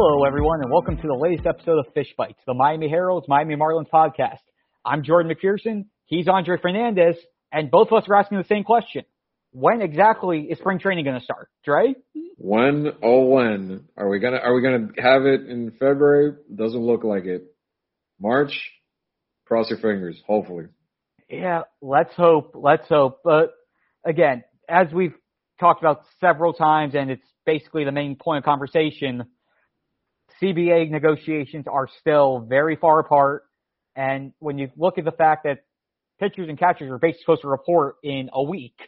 Hello, everyone, and welcome to the latest episode of Fish Bites, the Miami Herald's Miami Marlins podcast. I'm Jordan McPherson. He's Andre Fernandez, and both of us are asking the same question. When exactly is spring training going to start, Dre? When oh when are we gonna are we gonna have it in February? Doesn't look like it. March. Cross your fingers. Hopefully. Yeah, let's hope. Let's hope. But again, as we've talked about several times, and it's basically the main point of conversation, CBA negotiations are still very far apart. And when you look at the fact that pitchers and catchers are basically supposed to report in a week,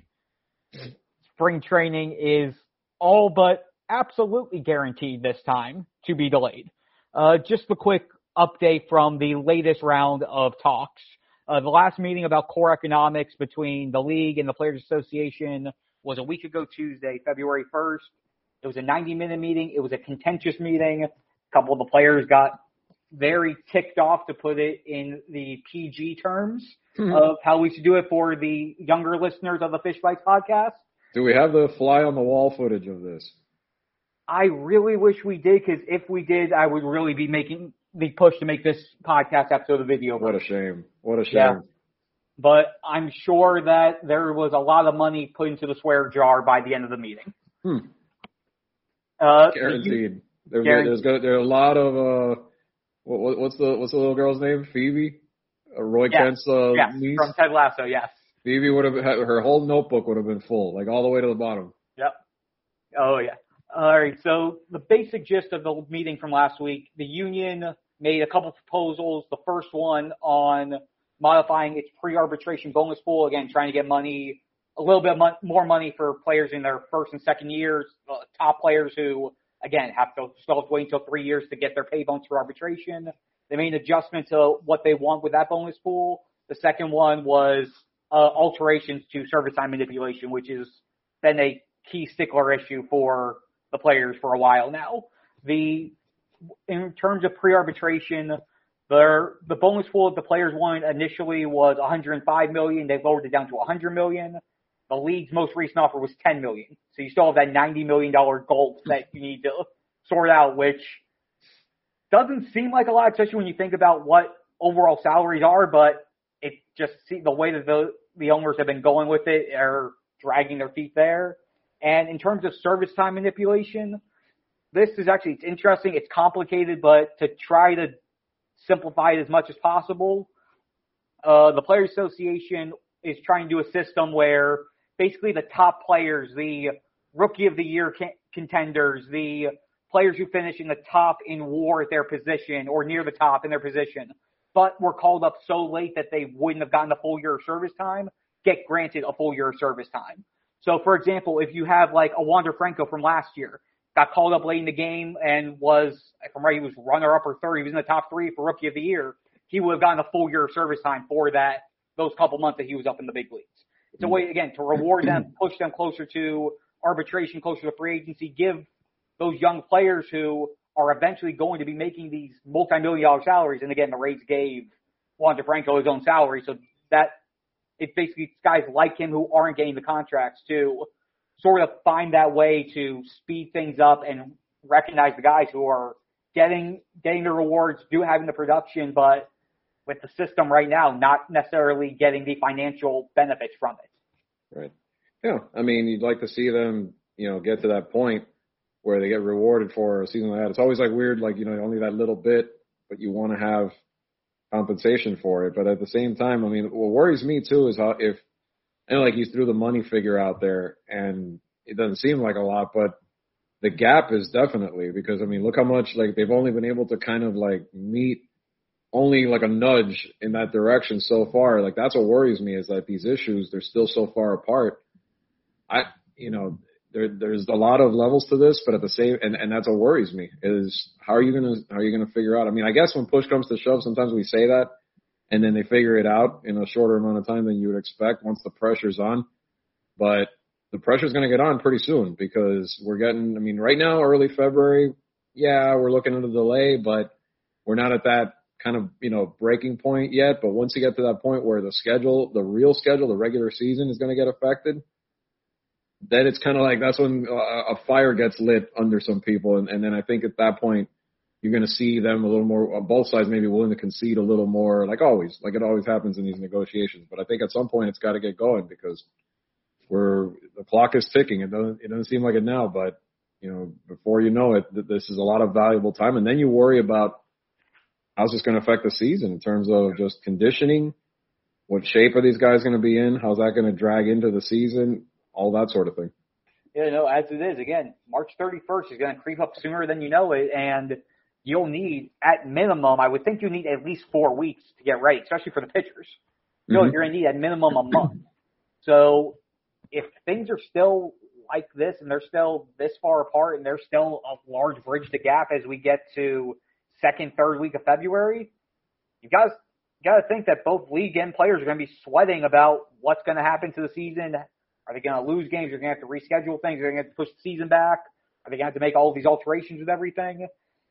spring training is all but absolutely guaranteed this time to be delayed. Uh, just a quick update from the latest round of talks. Uh, the last meeting about core economics between the league and the Players Association was a week ago Tuesday, February 1st. It was a 90 minute meeting. It was a contentious meeting. A couple of the players got very ticked off to put it in the PG terms mm-hmm. of how we should do it for the younger listeners of the Fish Bites podcast. Do we have the fly on the wall footage of this? I really wish we did because if we did, I would really be making the push to make this podcast episode a video. What a shame. What a shame. Yeah. But I'm sure that there was a lot of money put into the swear jar by the end of the meeting. Hmm. Uh, Guaranteed. There, there's there are a lot of uh, what, what's the what's the little girl's name? Phoebe, uh, Roy yes. Kent's uh, yes. niece from Ted Lasso. Yes. Phoebe would have her whole notebook would have been full, like all the way to the bottom. Yep. Oh yeah. All right. So the basic gist of the meeting from last week, the union made a couple proposals. The first one on modifying its pre-arbitration bonus pool, again, trying to get money, a little bit more money for players in their first and second years, uh, top players who, again, have to still wait until three years to get their pay bonus for arbitration. They made an adjustment to what they want with that bonus pool. The second one was uh, alterations to service time manipulation, which has been a key stickler issue for the players for a while now. The in terms of pre-arbitration, their, the bonus pool that the players wanted initially was 105 million. They lowered it down to 100 million. The league's most recent offer was 10 million. So you still have that 90 million dollar gulf that you need to sort out, which doesn't seem like a lot, especially when you think about what overall salaries are. But it just see the way that the the owners have been going with it are dragging their feet there. And in terms of service time manipulation, this is actually it's interesting. It's complicated, but to try to simplify it as much as possible. Uh, the Players Association is trying to do a system where basically the top players, the rookie of the year contenders, the players who finish in the top in war at their position or near the top in their position, but were called up so late that they wouldn't have gotten a full year of service time, get granted a full year of service time. So for example, if you have like a Wander Franco from last year, got called up late in the game and was, if I'm right, he was runner up or third. He was in the top three for rookie of the year. He would have gotten a full year of service time for that, those couple months that he was up in the big leagues. It's a way, again, to reward them, push them closer to arbitration, closer to free agency, give those young players who are eventually going to be making these multi-million dollar salaries. And again, the Rays gave Wander Franco his own salary. So that it basically guys like him who aren't getting the contracts to sort of find that way to speed things up and recognize the guys who are getting getting the rewards, do having the production, but with the system right now, not necessarily getting the financial benefits from it. Right. Yeah. I mean, you'd like to see them, you know, get to that point where they get rewarded for a season like that. It's always like weird, like, you know, only that little bit, but you want to have compensation for it. But at the same time, I mean, what worries me too is how if and like you threw the money figure out there and it doesn't seem like a lot, but the gap is definitely because I mean, look how much like they've only been able to kind of like meet only like a nudge in that direction so far. Like that's what worries me is that these issues they're still so far apart. I you know there there's a lot of levels to this, but at the same and and that's what worries me is how are you gonna how are you gonna figure out? I mean, I guess when push comes to shove, sometimes we say that, and then they figure it out in a shorter amount of time than you would expect once the pressure's on. But the pressure's going to get on pretty soon because we're getting, I mean, right now, early February, yeah, we're looking at a delay, but we're not at that kind of, you know, breaking point yet. But once you get to that point where the schedule, the real schedule, the regular season is going to get affected, then it's kind of like that's when a fire gets lit under some people. And, and then I think at that point, you're going to see them a little more on both sides, maybe willing to concede a little more, like always, like it always happens in these negotiations. But I think at some point it's got to get going because we're the clock is ticking. It doesn't it doesn't seem like it now, but you know before you know it, this is a lot of valuable time, and then you worry about how's this going to affect the season in terms of just conditioning. What shape are these guys going to be in? How's that going to drag into the season? All that sort of thing. Yeah, no, as it is, again, March 31st is going to creep up sooner than you know it, and you'll need, at minimum, I would think you need at least four weeks to get ready, especially for the pitchers. You know, mm-hmm. you're going to need at minimum a month. So if things are still like this and they're still this far apart and there's still a large bridge to gap as we get to second, third week of February, you guys got to think that both league and players are going to be sweating about what's going to happen to the season. Are they going to lose games? Are they going to have to reschedule things? Are they going to have to push the season back? Are they going to have to make all these alterations with everything?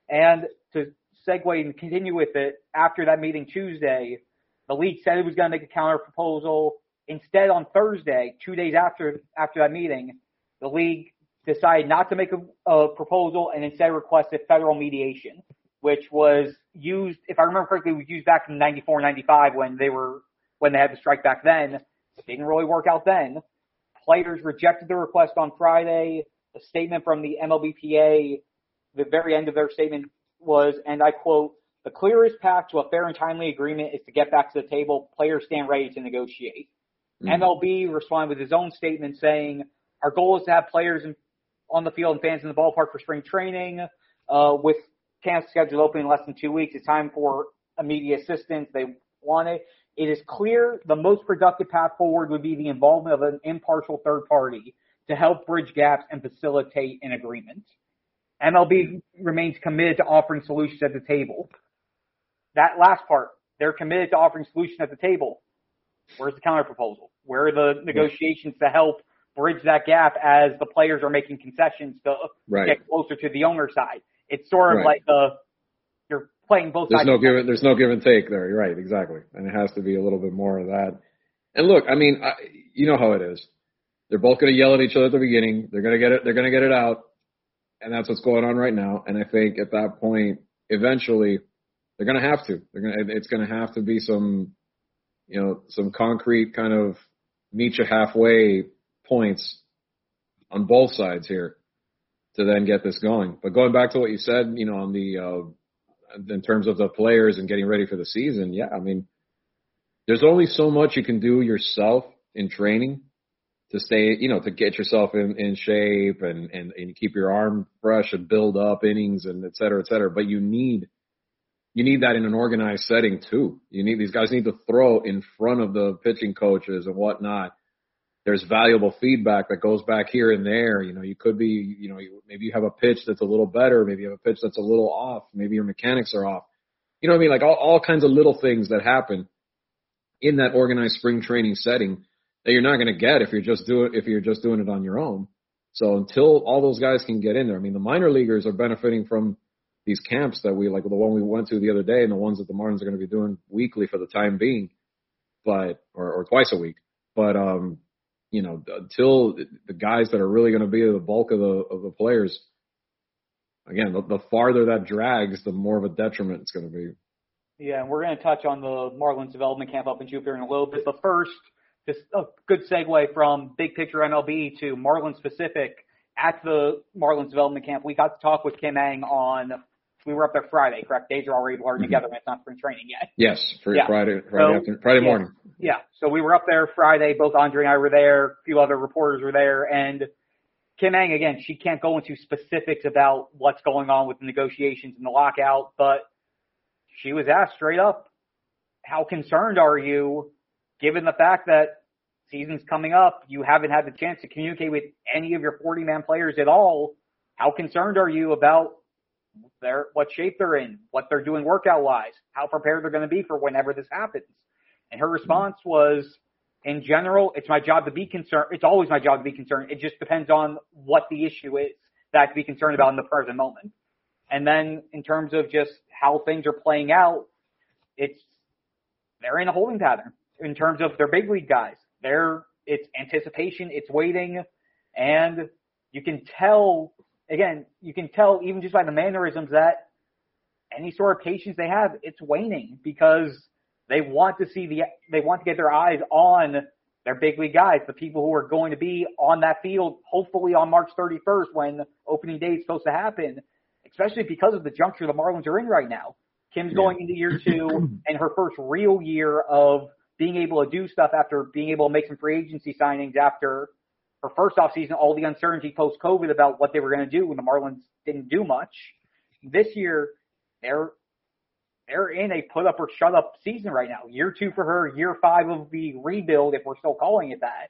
And to segue and continue with it, after that meeting Tuesday, the league said it was going to make a counter proposal. Instead, on Thursday, two days after after that meeting, the league decided not to make a, a proposal and instead requested federal mediation, which was used, if I remember correctly, was used back in 94, 95 when they were, when they had the strike back then. It didn't really work out then. Players rejected the request on Friday. A statement from the MLBPA, the very end of their statement was, and I quote, the clearest path to a fair and timely agreement is to get back to the table. Players stand ready to negotiate. Mm-hmm. MLB responded with his own statement saying, our goal is to have players in, on the field and fans in the ballpark for spring training. Uh, with camp scheduled open in less than two weeks, it's time for immediate assistance. They want it. It is clear the most productive path forward would be the involvement of an impartial third party to help bridge gaps and facilitate an agreement. MLB remains committed to offering solutions at the table. That last part, they're committed to offering solutions at the table. Where's the counter proposal? Where are the negotiations to help bridge that gap as the players are making concessions to right. get closer to the owner side? It's sort of right. like the you're playing both sides. there's sides. No give, there's no give and take there. You're right, exactly. And it has to be a little bit more of that. And look, I mean, I, you know how it is. They're both going to yell at each other at the beginning. They're going to get it. They're going to get it out, and that's what's going on right now. And I think at that point, eventually, they're going to have to. They're going to. It's going to have to be some you know, some concrete kind of meet you halfway points on both sides here to then get this going. But going back to what you said, you know, on the uh, in terms of the players and getting ready for the season, yeah, I mean, there's only so much you can do yourself in training to stay, you know, to get yourself in, in shape and, and, and keep your arm fresh and build up innings and et cetera, et cetera. But you need you need that in an organized setting too. You need these guys need to throw in front of the pitching coaches and whatnot. There's valuable feedback that goes back here and there. You know, you could be, you know, maybe you have a pitch that's a little better. Maybe you have a pitch that's a little off. Maybe your mechanics are off. You know what I mean? Like all, all kinds of little things that happen in that organized spring training setting that you're not going to get if you're just doing, if you're just doing it on your own. So until all those guys can get in there, I mean, the minor leaguers are benefiting from these camps that we like the one we went to the other day and the ones that the Marlins are going to be doing weekly for the time being, but or, or twice a week. But um, you know, until the guys that are really going to be the bulk of the of the players, again, the, the farther that drags, the more of a detriment it's going to be. Yeah, and we're going to touch on the Marlins development camp up in Jupiter in a little bit. But first, just a good segue from big picture MLB to Marlins specific. At the Marlins development camp, we got to talk with Kim Ng on we were up there Friday, correct? Days are already blurring mm-hmm. together and it's not spring training yet. Yes, for yeah. Friday, Friday, so, afternoon, Friday yeah, morning. Yeah. So we were up there Friday. Both Andre and I were there. A few other reporters were there. And Kim Ng, again, she can't go into specifics about what's going on with the negotiations and the lockout, but she was asked straight up, how concerned are you given the fact that season's coming up, you haven't had the chance to communicate with any of your 40 man players at all. How concerned are you about their what shape they're in, what they're doing workout wise, how prepared they're going to be for whenever this happens. And her response was, in general, it's my job to be concerned. It's always my job to be concerned. It just depends on what the issue is that I to be concerned about in the present moment. And then in terms of just how things are playing out, it's they're in a holding pattern in terms of their big league guys. They're it's anticipation, it's waiting, and you can tell again, you can tell even just by the mannerisms that any sort of patience they have, it's waning because they want to see the, they want to get their eyes on their big league guys, the people who are going to be on that field, hopefully on March 31st when opening day is supposed to happen, especially because of the juncture the Marlins are in right now. Kim's going into year two and her first real year of being able to do stuff after being able to make some free agency signings after her first off season, all the uncertainty post COVID about what they were going to do when the Marlins didn't do much. This year, they're they're in a put up or shut up season right now. Year two for her, year five of the rebuild, if we're still calling it that.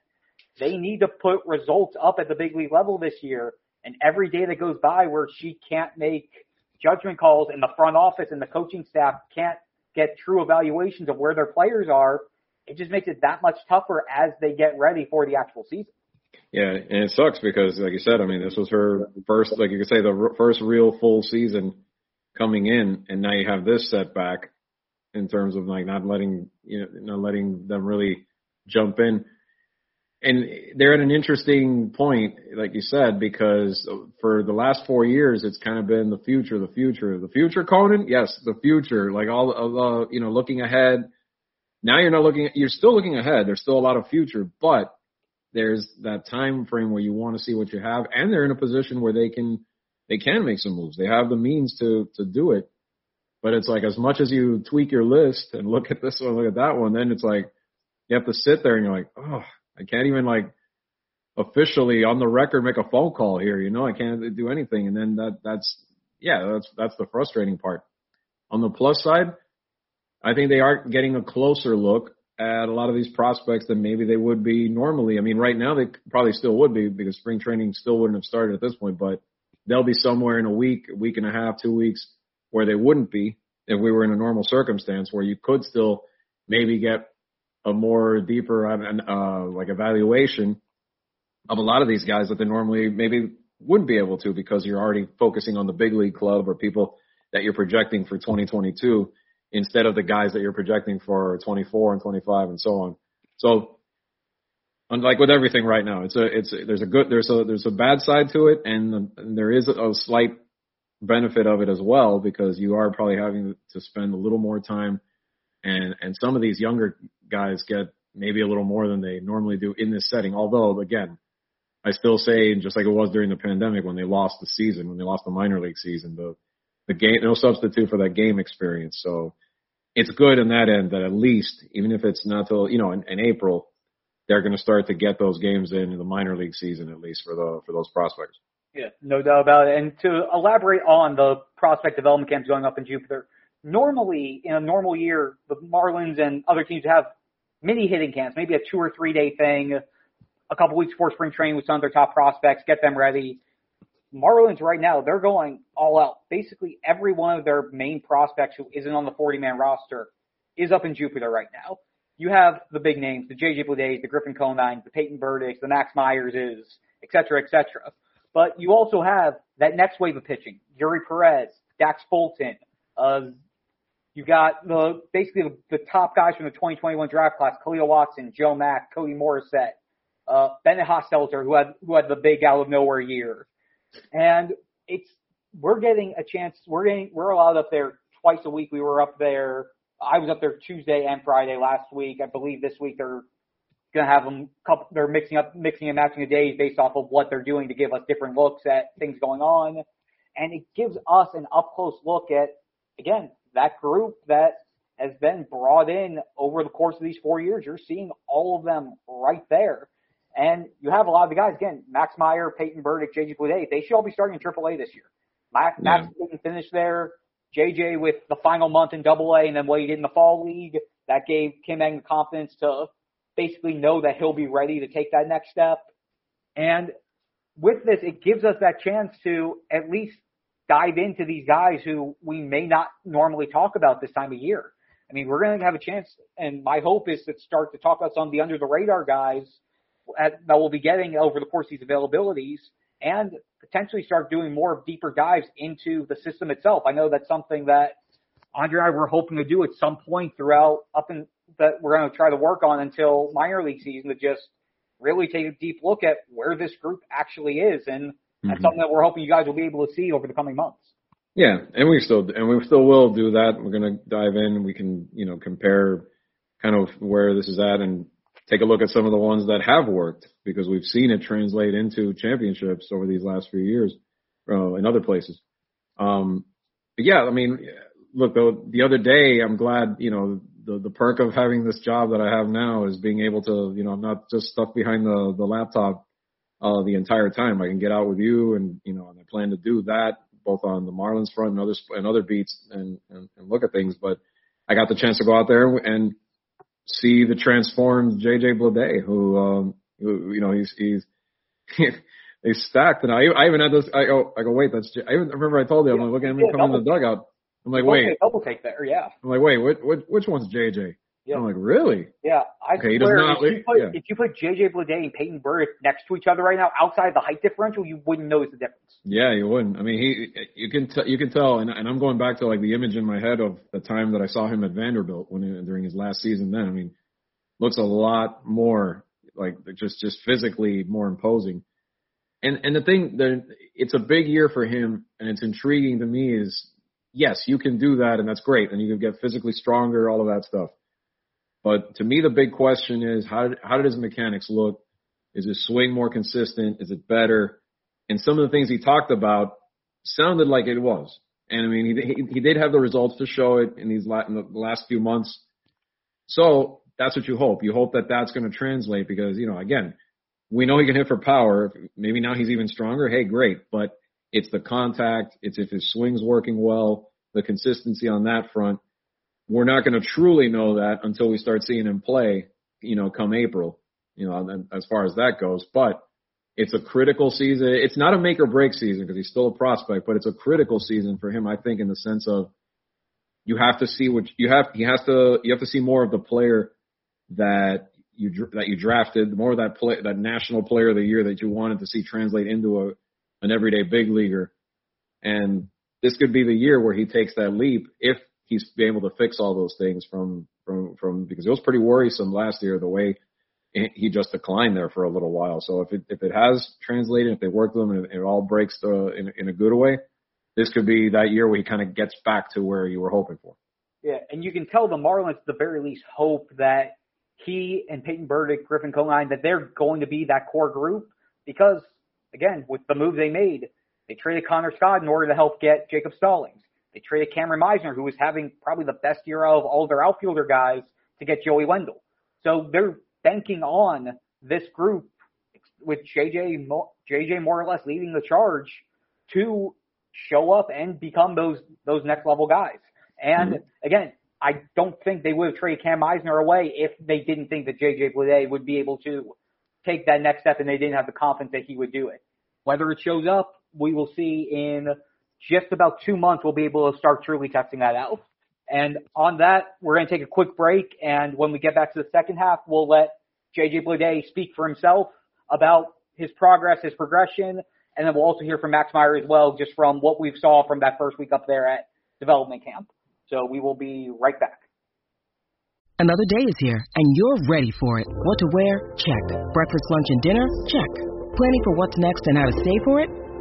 They need to put results up at the big league level this year. And every day that goes by where she can't make judgment calls and the front office and the coaching staff can't get true evaluations of where their players are, it just makes it that much tougher as they get ready for the actual season. Yeah, and it sucks because, like you said, I mean, this was her first, like you could say, the first real full season coming in, and now you have this setback in terms of like not letting you know not letting them really jump in. And they're at an interesting point, like you said, because for the last four years, it's kind of been the future, the future, the future, Conan. Yes, the future, like all of, uh, you know, looking ahead. Now you're not looking, you're still looking ahead. There's still a lot of future, but there's that time frame where you want to see what you have, and they're in a position where they can they can make some moves. They have the means to to do it. But it's like as much as you tweak your list and look at this one, look at that one, then it's like you have to sit there and you're like, oh, I can't even like officially on the record make a phone call here. You know, I can't do anything. And then that that's yeah, that's that's the frustrating part. On the plus side, I think they are getting a closer look at a lot of these prospects than maybe they would be normally. I mean, right now they probably still would be because spring training still wouldn't have started at this point, but they'll be somewhere in a week, a week and a half, two weeks where they wouldn't be if we were in a normal circumstance where you could still maybe get a more deeper, uh, like evaluation of a lot of these guys that they normally maybe wouldn't be able to because you're already focusing on the big league club or people that you're projecting for 2022 instead of the guys that you're projecting for 24 and 25 and so on. So like with everything right now, it's a it's a, there's a good there's a there's a bad side to it, and, and there is a, a slight benefit of it as well because you are probably having to spend a little more time, and and some of these younger guys get maybe a little more than they normally do in this setting. Although again, I still say just like it was during the pandemic when they lost the season, when they lost the minor league season, the the game no substitute for that game experience. So it's good in that end that at least even if it's not till you know in, in April they're going to start to get those games in, the minor league season at least for the for those prospects. Yeah, no doubt about it. And to elaborate on the prospect development camps going up in Jupiter, normally in a normal year, the Marlins and other teams have mini hitting camps, maybe a two or three day thing, a couple weeks before spring training with some of their top prospects, get them ready. Marlins right now, they're going all out. Basically, every one of their main prospects who isn't on the 40 man roster is up in Jupiter right now you have the big names, the JJ Bledays, the Griffin Conines, the Peyton Burdicks, the Max Meyerses, et cetera, et cetera. But you also have that next wave of pitching, Eury Perez, Dax Fulton, uh, you got the basically the, the, top guys from the 2021 draft class: Khalil Watson, Joe Mack, Cody Morissette, uh, Bennett Hostetler, who had who had the big out of nowhere year. And it's we're getting a chance. We're getting we're allowed up there twice a week. We were up there I was up there Tuesday and Friday last week. I believe this week they're going to have them couple, they're mixing up, mixing and matching the days based off of what they're doing to give us different looks at things going on. And it gives us an up close look at, again, that group that has been brought in over the course of these four years. You're seeing all of them right there. And you have a lot of the guys, again, Max Meyer, Peyton Burdick, JJ Bleday, they should all be starting in AAA this year. Max, yeah. Max didn't finish there. JJ with the final month in Double A and then what he did in the fall league, that gave Kim Ng the confidence to basically know that he'll be ready to take that next step. And with this, it gives us that chance to at least dive into these guys who we may not normally talk about this time of year. I mean, we're going to have a chance, and my hope is to start to talk about some of the under the radar guys at, that we'll be getting over the course of these availabilities and potentially start doing more deeper dives into the system itself. I know that's something that Andre and I were hoping to do at some point throughout up in that we're going to try to work on until minor league season to just really take a deep look at where this group actually is. And that's mm-hmm. something that we're hoping you guys will be able to see over the coming months. Yeah, and we still and we still will do that. We're going to dive in. We can you know compare kind of where this is at and take a look at some of the ones that have worked because we've seen it translate into championships over these last few years uh, in other places. Um, but yeah, I mean, look, the, the other day, I'm glad, you know, the, the perk of having this job that I have now is being able to, you know, I'm not just stuck behind the, the laptop, uh, the entire time. I can get out with you and, you know, and I plan to do that both on the Marlins front and other, and other beats and, and, and look at things. But I got the chance to go out there and see the transformed JJ Bleday, who, um, who, you know, he's, he's, he's stacked. And I, I even had this, I go, I go, wait, that's, J-. I even remember I told you, I'm like, look at him yeah, coming in the dugout. I'm like, wait. Double take there, yeah. I'm like, wait, what, what, which one's JJ? Yeah. I'm like, really? Yeah. I okay, swear, not, if, you put, yeah. if you put JJ Bleday and Peyton Burdick next to each other right now, outside the height differential, you wouldn't notice the difference. Yeah, you wouldn't. I mean, he, you can, t- you can tell, and, and I'm going back to like the image in my head of the time that I saw him at Vanderbilt when he, during his last season. Then, I mean, looks a lot more like just just physically more imposing. And and the thing that it's a big year for him, and it's intriguing to me is yes, you can do that, and that's great, and you can get physically stronger, all of that stuff. But to me, the big question is how did, how did his mechanics look? Is his swing more consistent? Is it better? And some of the things he talked about sounded like it was. And I mean, he he, he did have the results to show it in these la- in the last few months. So that's what you hope. You hope that that's going to translate because you know, again, we know he can hit for power. Maybe now he's even stronger. Hey, great. But it's the contact. It's if his swing's working well, the consistency on that front. We're not going to truly know that until we start seeing him play, you know, come April, you know, as far as that goes. But it's a critical season. It's not a make or break season because he's still a prospect, but it's a critical season for him, I think, in the sense of you have to see what you have. He has to, you have to see more of the player that you that you drafted, more of that play, that national player of the year that you wanted to see translate into a an everyday big leaguer. And this could be the year where he takes that leap if he's able to fix all those things from from from because it was pretty worrisome last year the way he just declined there for a little while. So if it if it has translated, if they work with him and it all breaks the, in in a good way, this could be that year where he kind of gets back to where you were hoping for. Yeah, and you can tell the Marlins at the very least hope that he and Peyton Burdick, Griffin Conine, that they're going to be that core group because, again, with the move they made, they traded Connor Scott in order to help get Jacob Stallings. They traded Cameron Misner, who was having probably the best year of all their outfielder guys, to get Joey Wendle. So they're banking on this group with JJ, JJ more or less leading the charge to show up and become those those next level guys. And mm-hmm. again, I don't think they would have traded Cam Misner away if they didn't think that JJ Bleday would be able to take that next step and they didn't have the confidence that he would do it. Whether it shows up, we will see in just about two months. We'll be able to start truly testing that out. And on that, we're going to take a quick break. And when we get back to the second half, we'll let JJ Bleday speak for himself about his progress, his progression. And then we'll also hear from Max Meyer as well, just from what we've saw from that first week up there at development camp. So we will be right back. Another day is here, and you're ready for it. What to wear? Check. Breakfast, lunch, and dinner? Check. Planning for what's next and how to save for it?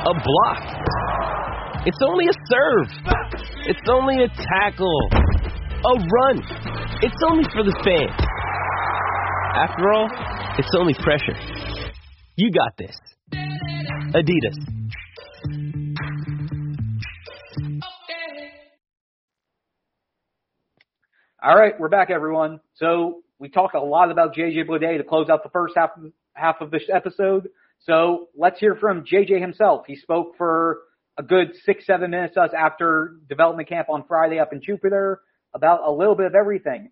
A block. It's only a serve. It's only a tackle. A run. It's only for the fans. After all, it's only pressure. You got this. Adidas. All right, we're back, everyone. So we talked a lot about JJ Bleday to close out the first half half of this episode. So let's hear from JJ himself. He spoke for a good six, seven minutes us after development camp on Friday up in Jupiter about a little bit of everything.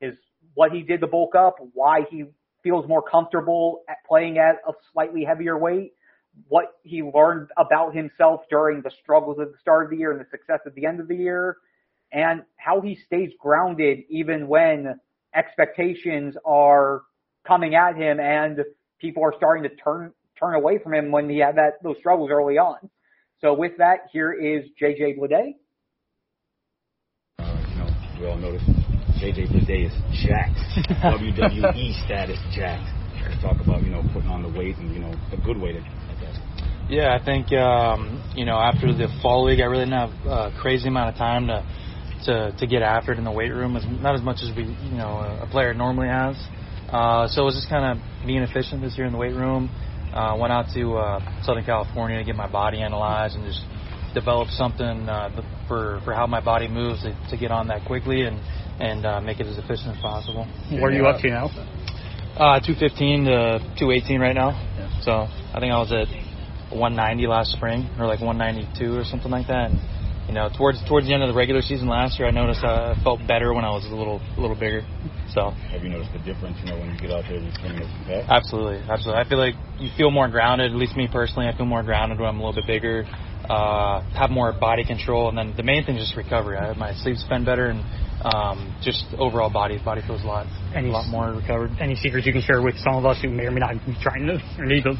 His what he did to bulk up, why he feels more comfortable at playing at a slightly heavier weight, what he learned about himself during the struggles at the start of the year and the success at the end of the year, and how he stays grounded even when expectations are coming at him and people are starting to turn turn away from him when he had that those struggles early on. So with that, here is JJ Bleday. Uh, you know, we all notice JJ Bleday is jacked. WWE status jacked. Let's talk about, you know, putting on the weight and, you know, a good weight, I guess. Yeah, I think, um, you know, after the fall league, I really didn't have a crazy amount of time to, to, to get after it in the weight room, as, not as much as we, you know, a player normally has. Uh, so it was just kind of being efficient this year in the weight room. Uh, went out to uh, Southern California to get my body analyzed and just develop something uh, for for how my body moves to, to get on that quickly and and uh, make it as efficient as possible. What are you up to now? Uh, 215 to 218 right now. Yeah. So I think I was at 190 last spring or like 192 or something like that. And, you know, towards towards the end of the regular season last year, I noticed I felt better when I was a little a little bigger. So have you noticed the difference? You know, when you get out there and swing this bat? Absolutely, absolutely. I feel like you feel more grounded. At least me personally, I feel more grounded when I'm a little bit bigger. Uh, have more body control, and then the main thing is just recovery. I, my sleep's been better, and um, just overall body body feels a lot any, a lot more recovered. Any secrets you can share with some of us who may or may not be trying to or need to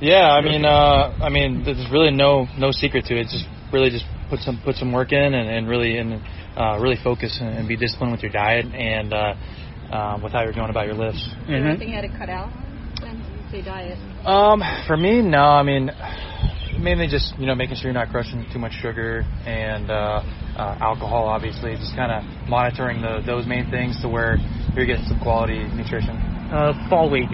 Yeah, I mean, uh, I mean, there's really no no secret to it. Just really just put some put some work in and, and really and uh, really focus and, and be disciplined with your diet and uh, um, with how you're going about your lifts. Mm-hmm. Anything you had to cut out? Say diet. Um, for me, no. I mean, mainly just you know making sure you're not crushing too much sugar and uh, uh, alcohol. Obviously, just kind of monitoring the, those main things to where you're getting some quality nutrition. Uh, fall league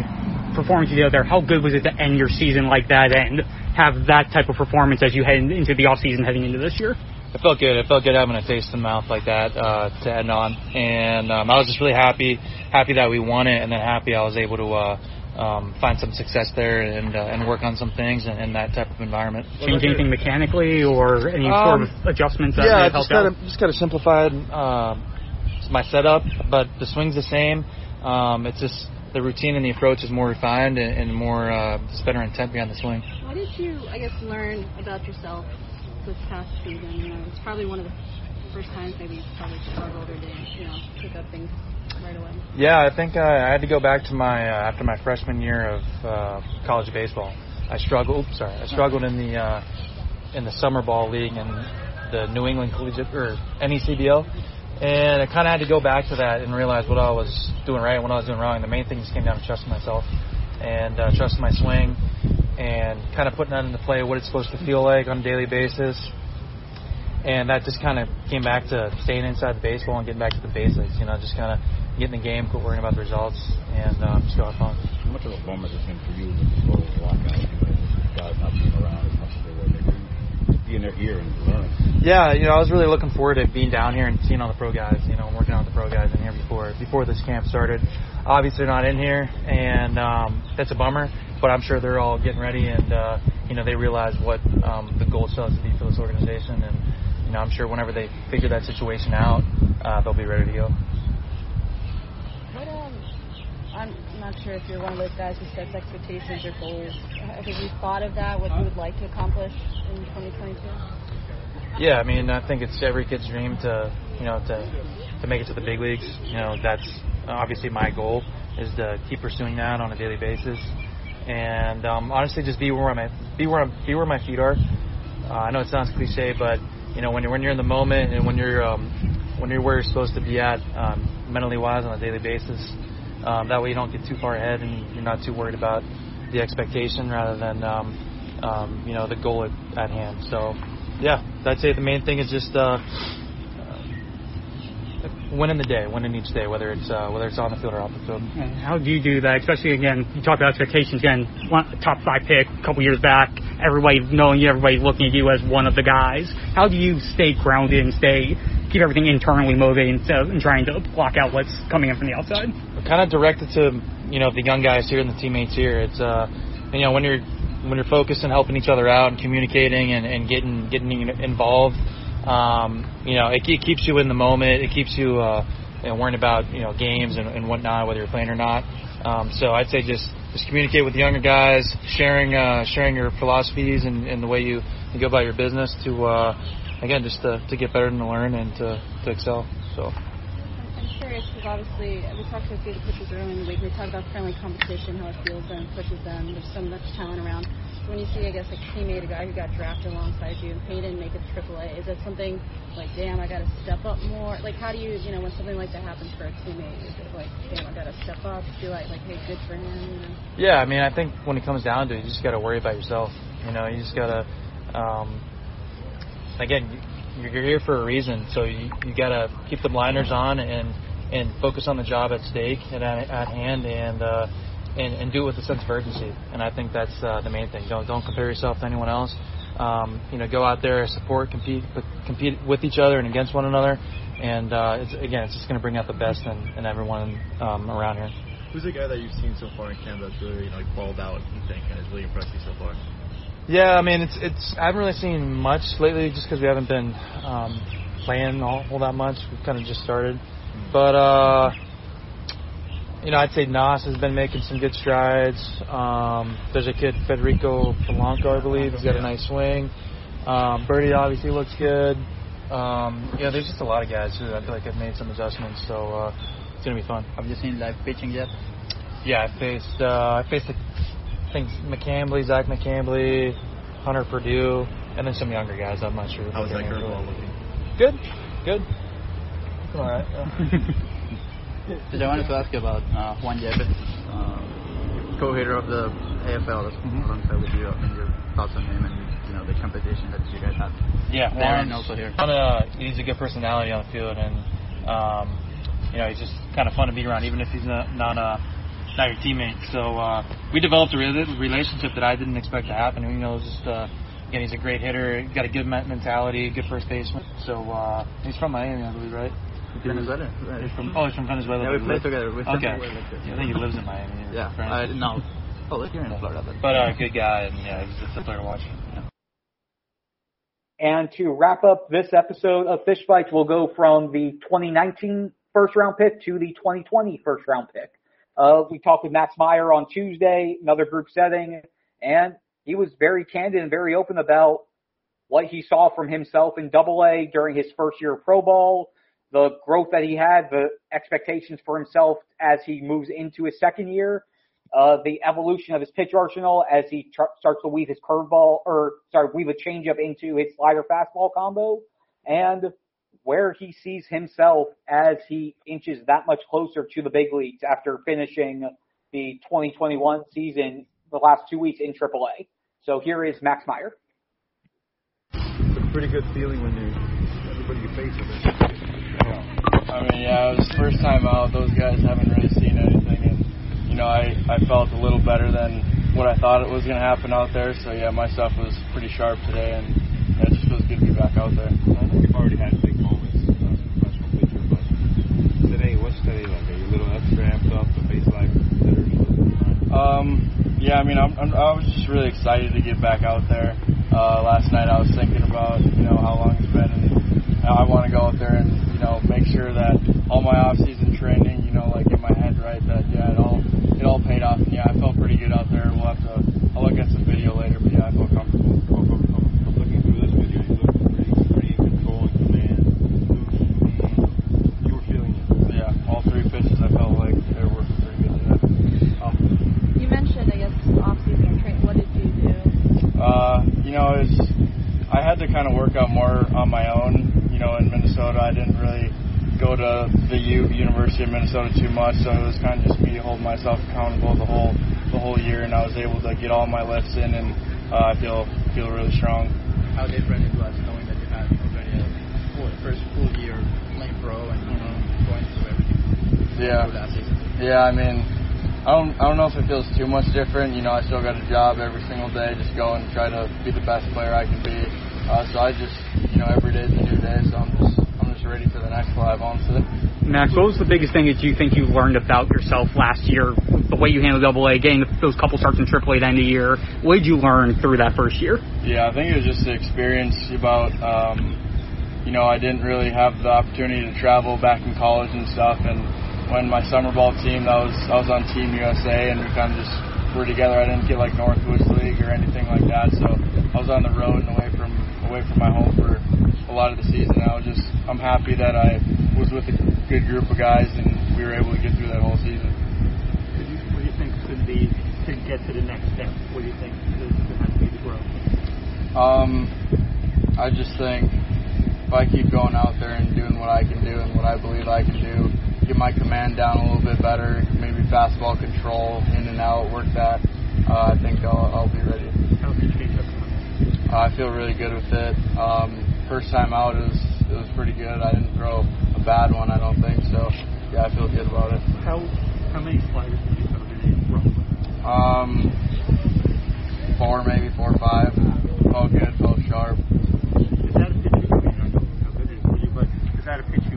performance you did there. How good was it to end your season like that and have that type of performance as you head into the off season heading into this year? It felt good. It felt good having a taste in the mouth like that uh, to end on, and um, I was just really happy, happy that we won it, and then happy I was able to uh, um, find some success there and uh, and work on some things in, in that type of environment. Change anything mechanically or any um, sort of adjustments? That yeah, just kind of just kind of simplified uh, my setup, but the swing's the same. Um, it's just the routine and the approach is more refined and, and more uh, just better intent behind the swing. What did you, I guess, learn about yourself this past season? You know, it's probably one of the first times maybe you probably struggled or didn't, you know, pick up things right away. Yeah, I think uh, I had to go back to my uh, after my freshman year of uh, college baseball. I struggled. Oops, sorry, I struggled in the uh, in the summer ball league and the New England Collegiate or NECBL, and I kind of had to go back to that and realize what I was doing right and what I was doing wrong. The main thing just came down to trusting myself and uh, trusting my swing and kind of putting that into play, what it's supposed to feel like on a daily basis. And that just kind of came back to staying inside the baseball and getting back to the basics. You know, just kind of getting the game, quit worrying about the results, and um, just go have fun. How much of a bummer has it been for you with this whole lockout? You know, guys not being around as much as they were, maybe there here and learning. Yeah, you know, I was really looking forward to being down here and seeing all the pro guys. You know, working out with the pro guys in here before before this camp started. Obviously, they're not in here, and um, that's a bummer but I'm sure they're all getting ready, and uh, you know they realize what um, the goal still has to be for this organization, and you know I'm sure whenever they figure that situation out, uh, they'll be ready to go. I'm not sure if you're one of those guys who sets expectations or goals. Have you thought of that? What you would like to accomplish in 2022? Yeah, I mean I think it's every kid's dream to you know to to make it to the big leagues. You know that's obviously my goal is to keep pursuing that on a daily basis and um, honestly, just be where I'm be where I'm, be where my feet are. Uh, I know it sounds cliche, but you know when you're when you're in the moment and when you're um, when you're where you're supposed to be at um, mentally wise on a daily basis, um, that way you don't get too far ahead and you're not too worried about the expectation rather than um, um, you know the goal at, at hand. So yeah, I'd say the main thing is just uh, winning the day, winning each day, whether it's uh, whether it's on the field or off the field. How do you do that? Especially again, you talk about expectations. Again, one, top five pick a couple years back, everybody knowing you, everybody looking at you as one of the guys. How do you stay grounded and stay keep everything internally motivated and trying to block out what's coming in from the outside? kind of directed to you know the young guys here and the teammates here. It's uh, you know when you're when you're focused on helping each other out and communicating and, and getting getting involved um, you know, it, it keeps you in the moment. It keeps you, uh, you know, worrying about you know games and, and whatnot, whether you're playing or not. Um, so I'd say just just communicate with the younger guys, sharing uh, sharing your philosophies and, and the way you, you go about your business to uh, again just to, to get better and to learn and to, to excel. So. I'm curious because obviously we talked to a few of the pitchers earlier in the week. We talked about friendly competition, how it feels and pushes them. There's so much talent around. When you see, I guess, a teammate, a guy who got drafted alongside you, and he didn't make it AAA, is that something like, damn, I got to step up more? Like, how do you, you know, when something like that happens for a teammate, is it like, damn, I got to step up? Feel like, like, hey, good for him. You know? Yeah, I mean, I think when it comes down to it, you just got to worry about yourself. You know, you just got to, um, again, you're here for a reason, so you you got to keep the blinders on and and focus on the job at stake and at, at hand and. uh and, and do it with a sense of urgency. And I think that's uh, the main thing. Don't don't compare yourself to anyone else. Um, you know, go out there, support, compete, compete with each other and against one another. And uh, it's, again, it's just going to bring out the best in, in everyone um, around here. Who's the guy that you've seen so far in Canada that's really you know, like balled out? You think and has really impressed you so far? Yeah, I mean, it's it's. I haven't really seen much lately, just because we haven't been um, playing all, all that much. We've kind of just started, mm-hmm. but. uh you know, I'd say Nas has been making some good strides. Um, there's a kid, Federico Polanco, I believe. He's got a nice swing. Um, Birdie obviously looks good. Um, yeah, there's just a lot of guys who I feel like have made some adjustments, so uh, it's gonna be fun. Have you seen live pitching yet? Yeah, I faced uh, I faced I think McCambley, Zach McCambley, Hunter Purdue, and then some younger guys. I'm not sure. How's that curveball looking? Good, good. All right. Yeah. Did I wanted to ask you about uh, Juan Yepez, uh, co-hitter of the AFL that's mm-hmm. alongside with you, and your thoughts on him and you know the competition that you guys have. Yeah, there and also here. On a, he's a good personality on the field, and um, you know he's just kind of fun to be around, even if he's not, not a not your teammate. So uh, we developed a relationship that I didn't expect to happen. You know, just uh, again, he's a great hitter, got a good mentality, good first baseman. So uh, he's from Miami, I believe, right? Venezuela. He's from, oh, he's from Venezuela. Yeah, we played together. We okay. Yeah, I think he lives in Miami. Yeah. I, no. Oh, look, you're in Florida. But, but uh, good guy, and yeah, he's just a player to watch. Yeah. And to wrap up this episode of Fish Bites, we'll go from the 2019 first round pick to the 2020 first round pick. Uh, we talked with Max Meyer on Tuesday, another group setting, and he was very candid and very open about what he saw from himself in Double A during his first year of pro ball, the growth that he had, the expectations for himself as he moves into his second year, uh, the evolution of his pitch arsenal as he tr- starts to weave his curveball or sorry, weave a changeup into his slider fastball combo, and where he sees himself as he inches that much closer to the big leagues after finishing the 2021 season the last two weeks in AAA. So here is Max Meyer. It's a pretty good feeling when you everybody you face. I mean, yeah, it was first time out. Those guys haven't really seen anything, and you know, I I felt a little better than what I thought it was going to happen out there. So yeah, my stuff was pretty sharp today, and yeah, it just feels good to be back out there. I know you've already had big moments as a professional pitcher, but today, what's today like? Are you a little extra amped up to face like? Um, yeah, I mean, I'm, I'm I was just really excited to get back out there. Uh, last night I was thinking about you know how long it's been, and I want to go out there and you know make sure that all my off-season training, you know, like in my head right that yeah, it all it all paid off. And, yeah, I felt pretty good out there. We'll have to I'll look at some video later, but yeah, I felt comfortable. From, from, from, from looking through this video, you look pretty pretty in control and command. You were feeling it. Yeah, all three pitches I felt like they were working pretty good today. Um, you mentioned I guess off-season training. What did you do? Uh, you know, it's I had to kind of work out more on my own you know, in Minnesota, I didn't really go to the U, University of Minnesota too much, so it was kind of just me holding myself accountable the whole the whole year, and I was able to get all my lifts in, and uh, I feel feel really strong. How different it was knowing that you had already a full, first full year playing pro and mm-hmm. going through everything. Yeah. Yeah, I mean. I don't, I don't know if it feels too much different. You know, I still got a job every single day, just go and try to be the best player I can be. Uh, so I just, you know, every day is a new day, so I'm just, I'm just ready for the next live honestly. Max, what was the biggest thing that you think you learned about yourself last year? The way you handled Double A, getting those couple starts in Triple A at the end of the year. What did you learn through that first year? Yeah, I think it was just the experience about, um, you know, I didn't really have the opportunity to travel back in college and stuff. And when my summer ball team, that was I was on Team USA, and we kind of just were together. I didn't get like Northwoods League or anything like that. So I was on the road and away from away from my home for a lot of the season. I was just I'm happy that I was with a good group of guys and we were able to get through that whole season. What do you think could be to get to the next step? What do you think has to be the growth? Um, I just think if I keep going out there and doing what I can do and what I believe I can do, get my command down a little bit better, maybe fastball control in and out, work that, uh, I think I'll, I'll be ready. Your changeup going? Uh, I feel really good with it. Um, first time out, it was it was pretty good. I didn't throw a bad one, I don't think. So yeah, I feel good about it. How how many sliders have you thrown in a? Um, four, maybe four or five. Felt good, felt sharp. Is that a pitch I mean, I don't know how good it is for you, but is that a pitch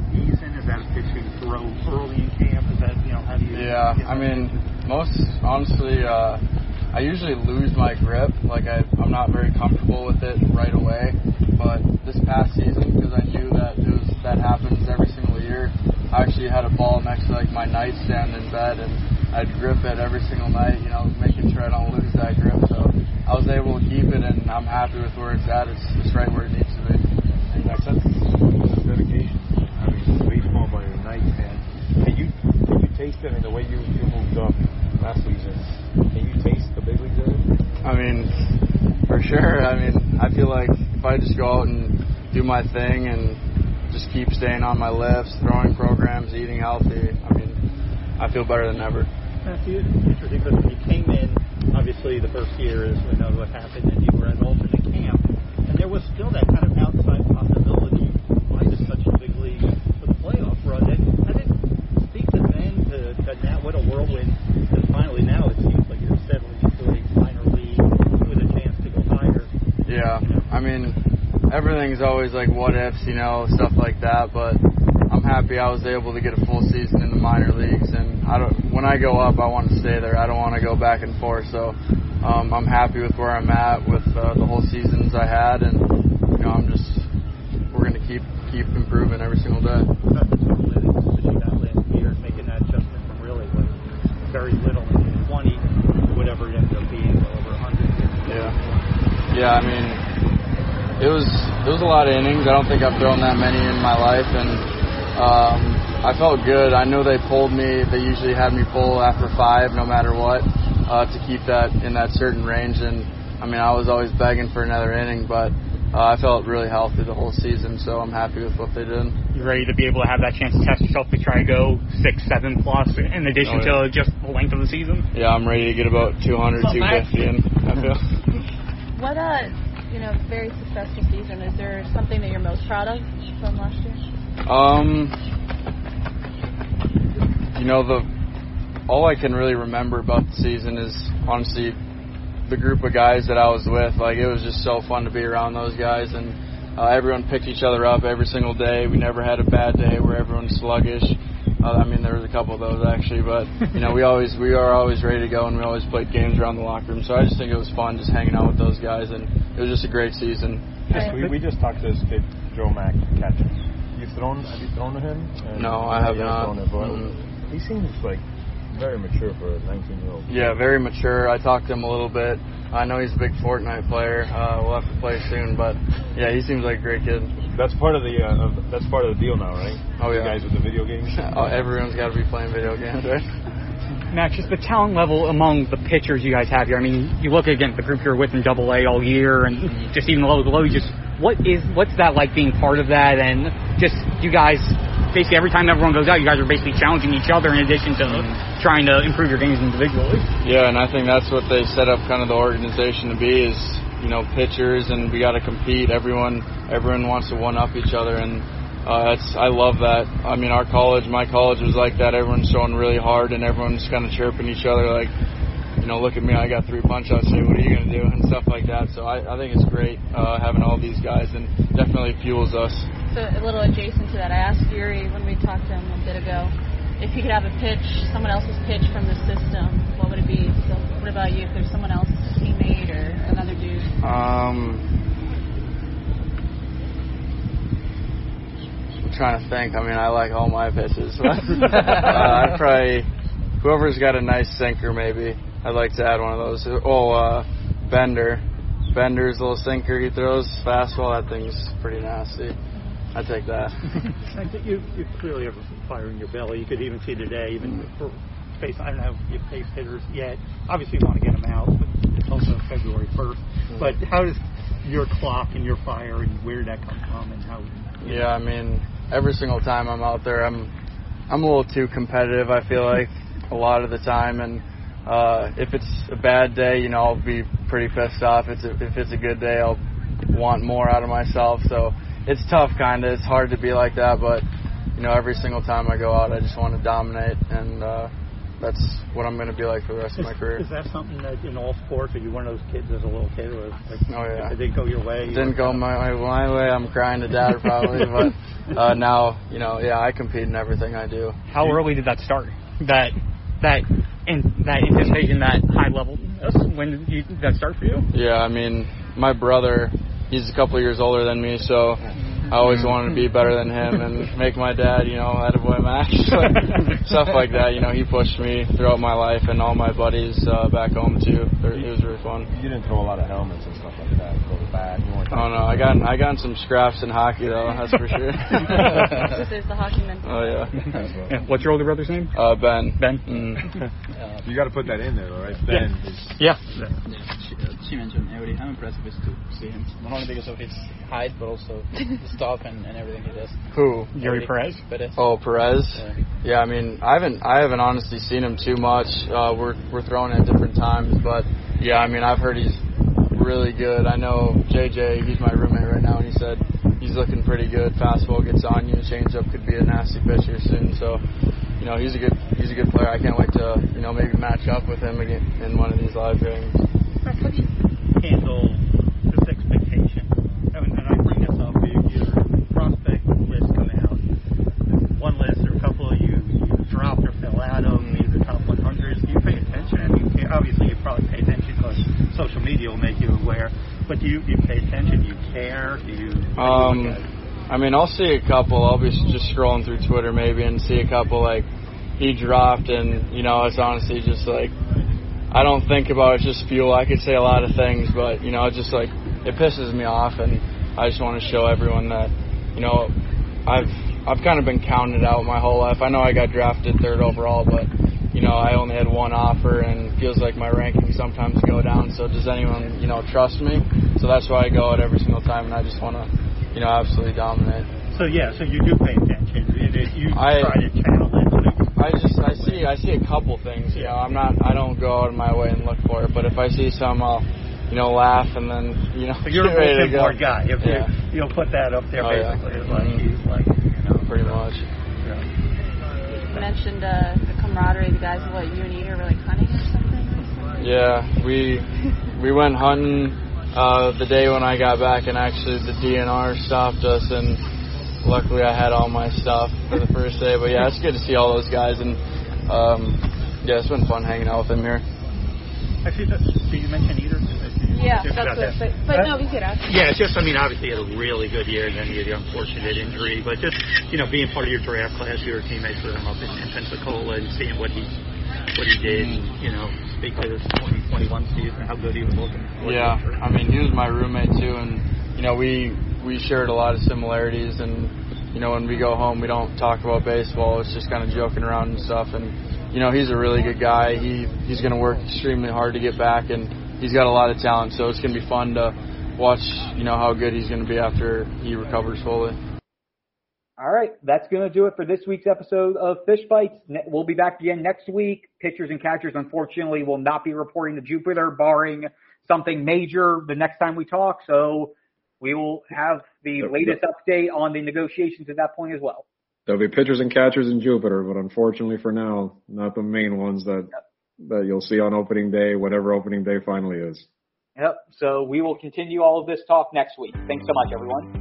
you ease in? Is that a pitch you throw early in camp? Is that, you know, how do you. Yeah, I mean, most honestly, uh, I usually lose my grip. Like I, I'm not very comfortable with it right away. But this past season, because I knew that it was that happens every single year, I actually had a ball next to like my nightstand in bed, and I'd grip it every single night. You know, making sure I don't lose that grip. So I was able to keep it, and I'm happy with where it's at. It's, it's right where it needs to be. That's, that's, that's dedication. I mean, baseball by your nightstand. Can you can you taste it in the way you, you moved up last season? Can you taste the big leagues? in it? I mean, for sure. I mean, I feel like if I just go out and do my thing and just keep staying on my lifts, throwing programs, eating healthy, I mean, I feel better than ever. Matthew, it's interesting because when you came in, obviously the first year is we know what happened, and you were at alternate camp, and there was still that kind of outside possibility. Why just such a big league for the playoff run? And I didn't speak to then to, to now what a whirlwind. Because finally now it seems like you're settling into a minor league with a chance to go higher. Yeah, I mean, everything's always like what ifs, you know, stuff like that. But I'm happy I was able to get a full season in the minor leagues, and I don't. When I go up, I want to stay there. I don't want to go back and forth. So um, I'm happy with where I'm at with uh, the whole seasons I had, and you know, I'm just we're gonna keep keep improving every single day. About the two minutes that you got last year, making that adjustment from really like very little in 20 to whatever it ended up being, well over 100. Yeah. Yeah, I mean, it was it was a lot of innings. I don't think I've thrown that many in my life, and um, I felt good. I know they pulled me. They usually had me pull after five, no matter what, uh, to keep that in that certain range. And I mean, I was always begging for another inning, but uh, I felt really healthy the whole season, so I'm happy with what they did. You ready to be able to have that chance to test yourself to try to go six, seven plus in addition Oh, yeah. to just the length of the season? Yeah, I'm ready to get about 200, 250 in. I feel. What uh, you know, very successful season. Is there something that you're most proud of from last year? Um, you know the all I can really remember about the season is honestly the group of guys that I was with. Like it was just so fun to be around those guys, and uh, everyone picked each other up every single day. We never had a bad day where everyone's sluggish. Uh, I mean, there was a couple of those actually, but you know, we always we are always ready to go, and we always played games around the locker room. So I just think it was fun just hanging out with those guys, and it was just a great season. Just, we, we just talked to this kid, Joe Mack, catcher. You've thrown? Have you thrown to him? And No, I have not. Thrown it, but Mhm. he seems like very mature for a 19 year old. Yeah, very mature. I talked to him a little bit. I know he's a big Fortnite player. Uh, we'll have to play soon, but yeah, he seems like a great kid. That's part of the uh, of, that's part of the deal now, right? Oh, You yeah. guys with the video games. Oh, everyone's got to be playing video games, right? Max, just the talent level among the pitchers you guys have here. I mean, you look again at the group you're with in Double A all year, and just even below below. You just what is what's that like being part of that, and just you guys basically every time everyone goes out, you guys are basically challenging each other in addition to trying to improve your games individually. Yeah, and I think that's what they set up kind of the organization to be is you know pitchers, and we got to compete. Everyone everyone wants to one up each other, and uh, it's I love that. I mean, our college, my college was like that. Everyone's throwing really hard, and everyone's kind of chirping each other like. You know, look at me! I got three punch outs. Say, what are you gonna do? And stuff like that. So I, I think it's great uh, having all these guys, and definitely fuels us. So a little adjacent to that, I asked Eury when we talked to him a bit ago if he could have a pitch, someone else's pitch from the system. What would it be? So what about you? If there's someone else, a teammate or another dude? Um, I'm trying to think. I mean, I like all my pitches. uh, I'd probably whoever's got a nice sinker, maybe. I'd like to add one of those. Oh, uh, Bender. Bender's little sinker he throws fastball. That thing's pretty nasty. I take that. I think you you clearly have fire in your belly. You could even see today, even for face. I don't know if you've faced hitters yet. Obviously, you want to get them out, but it's also February 1st. But how does your clock and your fire and where did that come from and how? Yeah, I mean, every single time I'm out there, I'm I'm a little too competitive. I feel like a lot of the time, and uh, if it's a bad day, you know, I'll be pretty pissed off. It's a, if it's a good day, I'll want more out of myself. So it's tough, kind of. It's hard to be like that, but you know, every single time I go out, I just want to dominate, and uh, that's what I'm going to be like for the rest is, of my career. Is that something that in all sports? Are you one of those kids as a little kid? Where like, oh yeah, it didn't go your way. It didn't go my, my way. I'm crying to dad probably, but uh, now you know, yeah, I compete in everything I do. How early did that start? That that and that anticipation, that high level. When did you, that start for you? Yeah, I mean, my brother, he's a couple years older than me, so I always wanted to be better than him and make my dad, you know, out of boy match. Stuff like that, you know, he pushed me throughout my life and all my buddies uh, back home too. It was really fun. You didn't throw a lot of helmets and stuff like that. Throw the bat. Oh no, I got I got some scraps in hockey though. That's for sure. so there's the hockey mentality. Oh yeah. yeah. What's your older brother's name? Uh, Ben. Ben. Mm. you got to put that in there, though, right? Ben. Yeah. yeah. She, uh, she mentioned every how impressive it is to see him, not only because of his height, but also the stuff and, and everything he does. Who? Eury Perez. Perez. Oh, Perez. Yeah. yeah, I mean, I haven't I haven't honestly seen him too much. Uh, we're we're throwing at different times, but yeah, I mean, I've heard he's really good. I know JJ, he's my roommate right now, and he said he's looking pretty good. Fastball gets on you, changeup could be a nasty pitch here soon. So, you know, he's a good he's a good player. I can't wait to you know maybe match up with him again in one of these live games. How do you handle this expectation? I mean, and I bring this up. Your, your prospect list coming out. One list, or a couple of you you dropped or fell out of. These are top 100s. Do you pay attention? I mean, obviously you probably pay attention because social media will make you aware. But do you, you pay attention? Do care? Do you? Um, I mean, I'll see a couple. I'll be just scrolling through Twitter maybe and see a couple like he dropped, and you know, it's honestly just like I don't think about it. Just fuel. I could say a lot of things, but you know, it's just like it pisses me off, and I just want to show everyone that you know I've I've kind of been counted out my whole life. I know I got drafted third overall, but you know, I only had one offer and it feels like my rankings sometimes go down. So does anyone, you know, trust me? So that's why I go out every single time and I just want to, you know, absolutely dominate. So yeah, so you do pay attention. You I, try to channel it. I just, I see, I see a couple things, you know, I'm not, I don't go out of my way and look for it, but if I see some, I'll, you know, laugh and then, you know, so you're get a ready to bulletin go. board guy. If yeah. you, you'll put that up there oh, basically. Yeah. It's like he's like, you know, pretty much. You mentioned uh, the camaraderie. The guys, what you and Eder were like hunting or something. Recently? Yeah, we we went hunting uh, the day when I got back, and actually the DNR stopped us, and luckily I had all my stuff for the first day. But yeah, it's good to see all those guys, and um, yeah, it's been fun hanging out with them here. Actually, did you mention Eder? Yeah, that's it. But, but no, we could ask. Yeah, it's just, I mean, obviously he had a really good year, and then he had the unfortunate injury. But just, you know, being part of your draft class, your teammates with him up in, in Pensacola, and seeing what he what he did, you know, speak to this 2021 season, how good he was looking. Yeah, I mean, he was my roommate too, and you know, we we shared a lot of similarities, and you know, when we go home, we don't talk about baseball. It's just kind of joking around and stuff, and you know, he's a really good guy. He he's going to work extremely hard to get back, and he's got a lot of talent. So it's going to be fun to watch, you know, how good he's going to be after he recovers fully. All right, that's going to do it for this week's episode of Fish Bites. We'll be back again next week. Pitchers and catchers, unfortunately, will not be reporting to Jupiter, barring something major the next time we talk. So we will have the latest update on the negotiations at that point as well. There'll be pitchers and catchers in Jupiter, but unfortunately for now, not the main ones that yep. that you'll see on opening day, whatever opening day finally is. Yep. So we will continue all of this talk next week. Thanks so much, everyone.